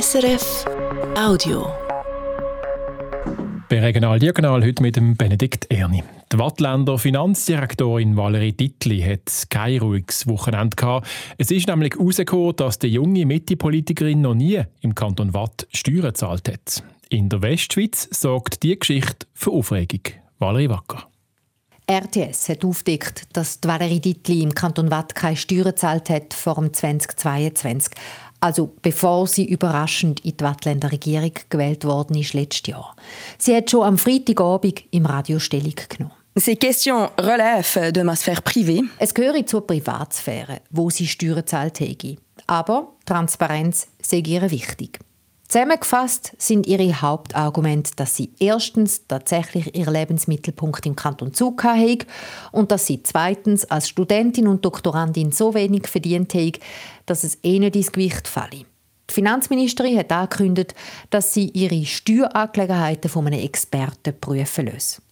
SRF Audio. Bei Regional Diagonal heute mit dem Benedikt Erni. Die Wattländer Finanzdirektorin Valerie Dittli hat kein ruhiges Wochenende gehabt. Es ist nämlich herausgekommen, dass die junge Mitte-Politikerin noch nie im Kanton Watt Steuern gezahlt hat. In der Westschweiz sorgt die Geschichte für Aufregung. Valerie Wacker. RTS hat aufgedeckt, dass die Valerie Dittli im Kanton Watt keine Steuern gezahlt hat vor dem 2022. Also bevor sie überraschend in die Wattländer Regierung gewählt worden ist letztes Jahr. Sie hat schon am Freitagabend im Radio Stellung genommen. Ces questions relèvent de ma sphère privée. Es gehört zur Privatsphäre, wo sie Steuern hätte. Aber Transparenz sei ihr wichtig. Zusammengefasst sind ihre Hauptargumente, dass sie erstens tatsächlich ihren Lebensmittelpunkt im Kanton Zug haben und dass sie zweitens als Studentin und Doktorandin so wenig verdient haben, dass es eh nicht ins Gewicht falle. Die Finanzministerin hat angekündigt, dass sie ihre Steuerangelegenheiten von einem Experten prüfen lässt.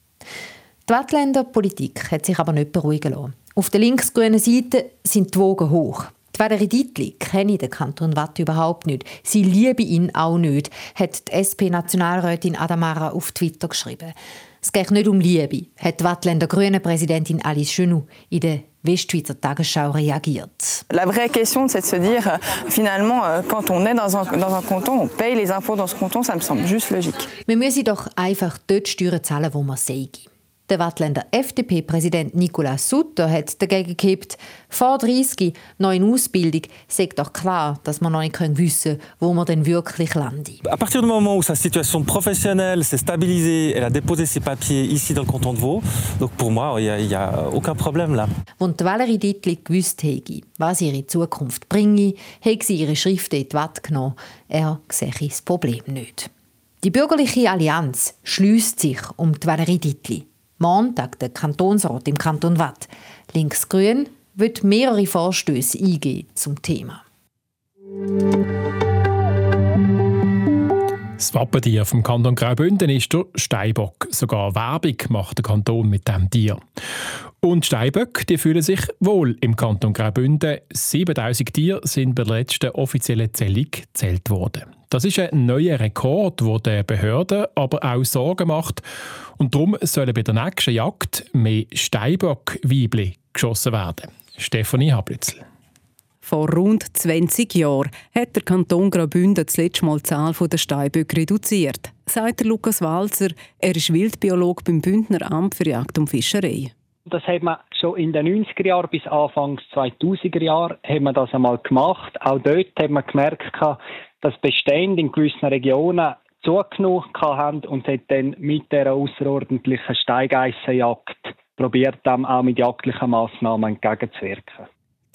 Die Wattländer Politik hat sich aber nicht beruhigen lassen. Auf der linksgrünen Seite sind die Wogen hoch. Die Valerie Dietli kenne den Kanton Watt überhaupt nicht. Sie liebe ihn auch nicht, hat die SP-Nationalrätin Adamara auf Twitter geschrieben. Es geht nicht um Liebe, hat die Wattländer Grüne Präsidentin Alice Chenou in der Westschweizer Tagesschau reagiert. La vraie question, c'est de se dire, finalement, euh, quand on est dans un, dans un canton, on paye les impôts dans ce canton, ça me semble juste logique. Wir müssen doch einfach dort Steuern zahlen, wo wir sagen. Der Wattländer FDP-Präsident Nicolas Sutter hat dagegen gekippt, vor 30 noch in Ausbildung sei doch klar, dass man noch nicht wissen können, wo man denn wirklich landet. À partir du moment où sa situation professionnelle s'est stabilisée, elle a déposé ses papiers ici dans le canton de Vaud. Donc pour moi, il n'y a, a, aucun problème là. Als Valerie Dittli gewusst hätte, was ihre Zukunft bringe, hätte sie ihre Schriften in die Watt genommen. Er sehe das Problem nicht. Die bürgerliche Allianz schließt sich um die Valerie Dittli. Montag der Kantonsrat im Kanton Watt. Linksgrün wird mehrere Vorstöße eingehen zum Thema. Das Wappentier vom Kanton Graubünden ist der Steinbock. Sogar Werbung macht der Kanton mit dem Tier. Und Steinböcke die fühlen sich wohl im Kanton Graubünden. 7000 Tiere sind bei der letzten offiziellen Zählung gezählt worden. Das ist ein neuer Rekord, der den Behörden aber auch Sorgen macht. Und darum sollen bei der nächsten Jagd mehr Steinbock-Weibli geschossen werden. Stefanie Hablützel. Vor rund 20 Jahren hat der Kanton Graubünden das letzte Mal die Zahl der Steinböcke reduziert, sagt Lukas Walzer. Er ist Wildbiolog beim Bündner Amt für Jagd und Fischerei. Das hat man schon in den 90er Jahren bis Anfang 2000er Jahren hat man das einmal gemacht. Auch dort hat man gemerkt, dass Bestände in gewissen Regionen zugenommen haben und hat dann mit der außerordentlichen Steigeissenjagd probiert, dem auch mit jagdlichen Massnahmen entgegenzuwirken.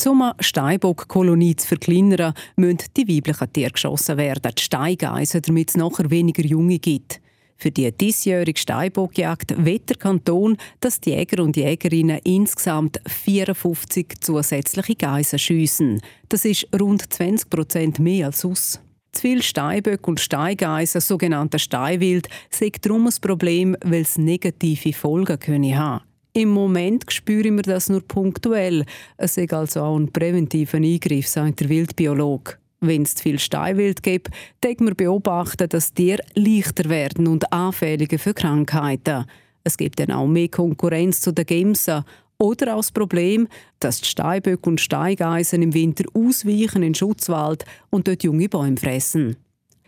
Um eine Steinbock-Kolonie zu verkleinern, müssen die weiblichen Tiere geschossen werden, die Steigeisen, damit es nachher weniger Junge gibt. Für die diesjährige Steinbockjagd wird der Kanton, dass die Jäger und Jägerinnen insgesamt 54 zusätzliche Geisen schiessen. Das ist rund 20 Prozent mehr als sonst. Zu viel Steinböcke und Steingeisen, sogenannte Steinwild, sind darum ein Problem, weil es negative Folgen können haben Im Moment spüren wir das nur punktuell. Es ist also auch ein präventiver Eingriff, sagt der Wildbiologe. Wenn es zu viel Steinwild gibt, dann wir beobachten, dass Tiere leichter werden und anfälliger für Krankheiten. Es gibt dann auch mehr Konkurrenz zu den Gemsen oder auch das Problem, dass die Steinböcke und Steigeisen im Winter ausweichen in Schutzwald und dort junge Bäume fressen.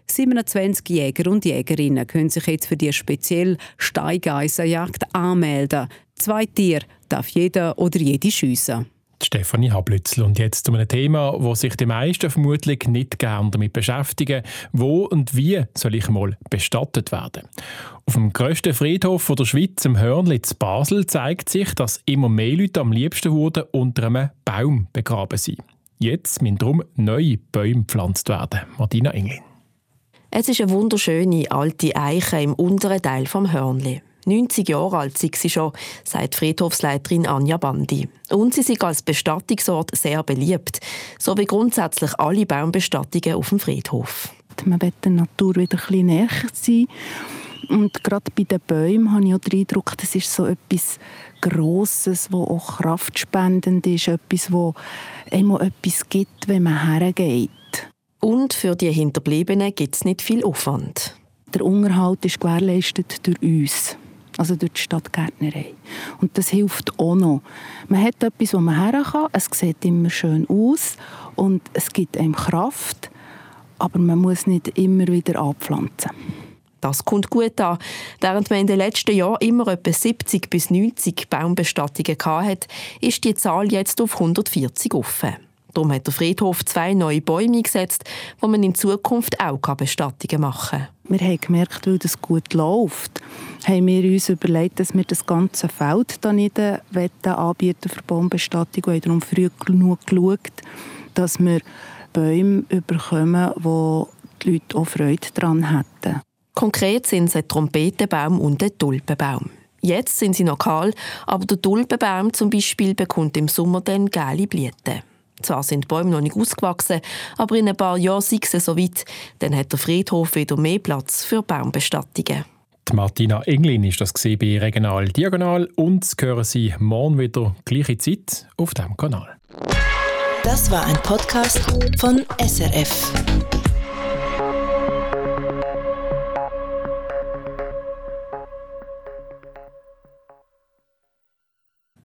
27 Jäger und Jägerinnen können sich jetzt für die spezielle Steigeisenjagd anmelden. Zwei Tiere darf jeder oder jede schiessen. Stefanie Hablützel. Und jetzt zu einem Thema, wo sich die meisten vermutlich nicht gerne damit beschäftigen. Wo und wie soll ich mal bestattet werden? Auf dem grössten Friedhof der Schweiz, im Hörnli zu Basel, zeigt sich, dass immer mehr Leute am liebsten wurden unter einem Baum begraben sind. Jetzt müssen darum neue Bäume gepflanzt werden. Martina Englin. Es ist eine wunderschöne alte Eiche im unteren Teil vom Hörnli. 90 Jahre alt sind sie schon, sagt Friedhofsleiterin Anja Bandi. Und sie sind als Bestattungsort sehr beliebt, so wie grundsätzlich alle Baumbestattungen auf dem Friedhof. Man will der Natur wieder ein bisschen näher sein. Und gerade bei den Bäumen habe ich auch den Eindruck, das ist so etwas Grosses, das auch kraftspendend ist, etwas, das immer etwas gibt, wenn man hergeht. Und für die Hinterbliebenen gibt es nicht viel Aufwand. Der Unterhalt ist gewährleistet durch uns, also durch die Stadtgärtnerei. Und das hilft auch noch. Man hat etwas, wo man her kann, es sieht immer schön aus und es gibt einem Kraft, aber man muss nicht immer wieder abpflanzen. Das kommt gut an. Während man in den letzten Jahren immer etwa 70 bis 90 Baumbestattungen hatte, ist die Zahl jetzt auf 140 offen. Darum hat der Friedhof zwei neue Bäume eingesetzt, wo man in Zukunft auch Bestattungen machen kann. Wir haben gemerkt, weil das gut läuft, haben wir uns überlegt, dass wir das ganze Feld da nicht anbieten für Baumbestattung und haben darum früh genug geschaut, dass wir Bäume bekommen, wo die Leute auch Freude daran hätten. Konkret sind es ein Trompetenbaum und ein Tulpenbaum. Jetzt sind sie noch kahl, aber der Tulpenbaum zum Beispiel bekommt im Sommer dann gelbe Blüten. Zwar sind die Bäume noch nicht ausgewachsen, aber in ein paar Jahren sei es soweit. Dann hat der Friedhof wieder mehr Platz für Baumbestattungen. Die Martina Englin ist das bei Regional Diagonal und hören Sie morgen wieder gleiche Zeit auf diesem Kanal. Das war ein Podcast von SRF.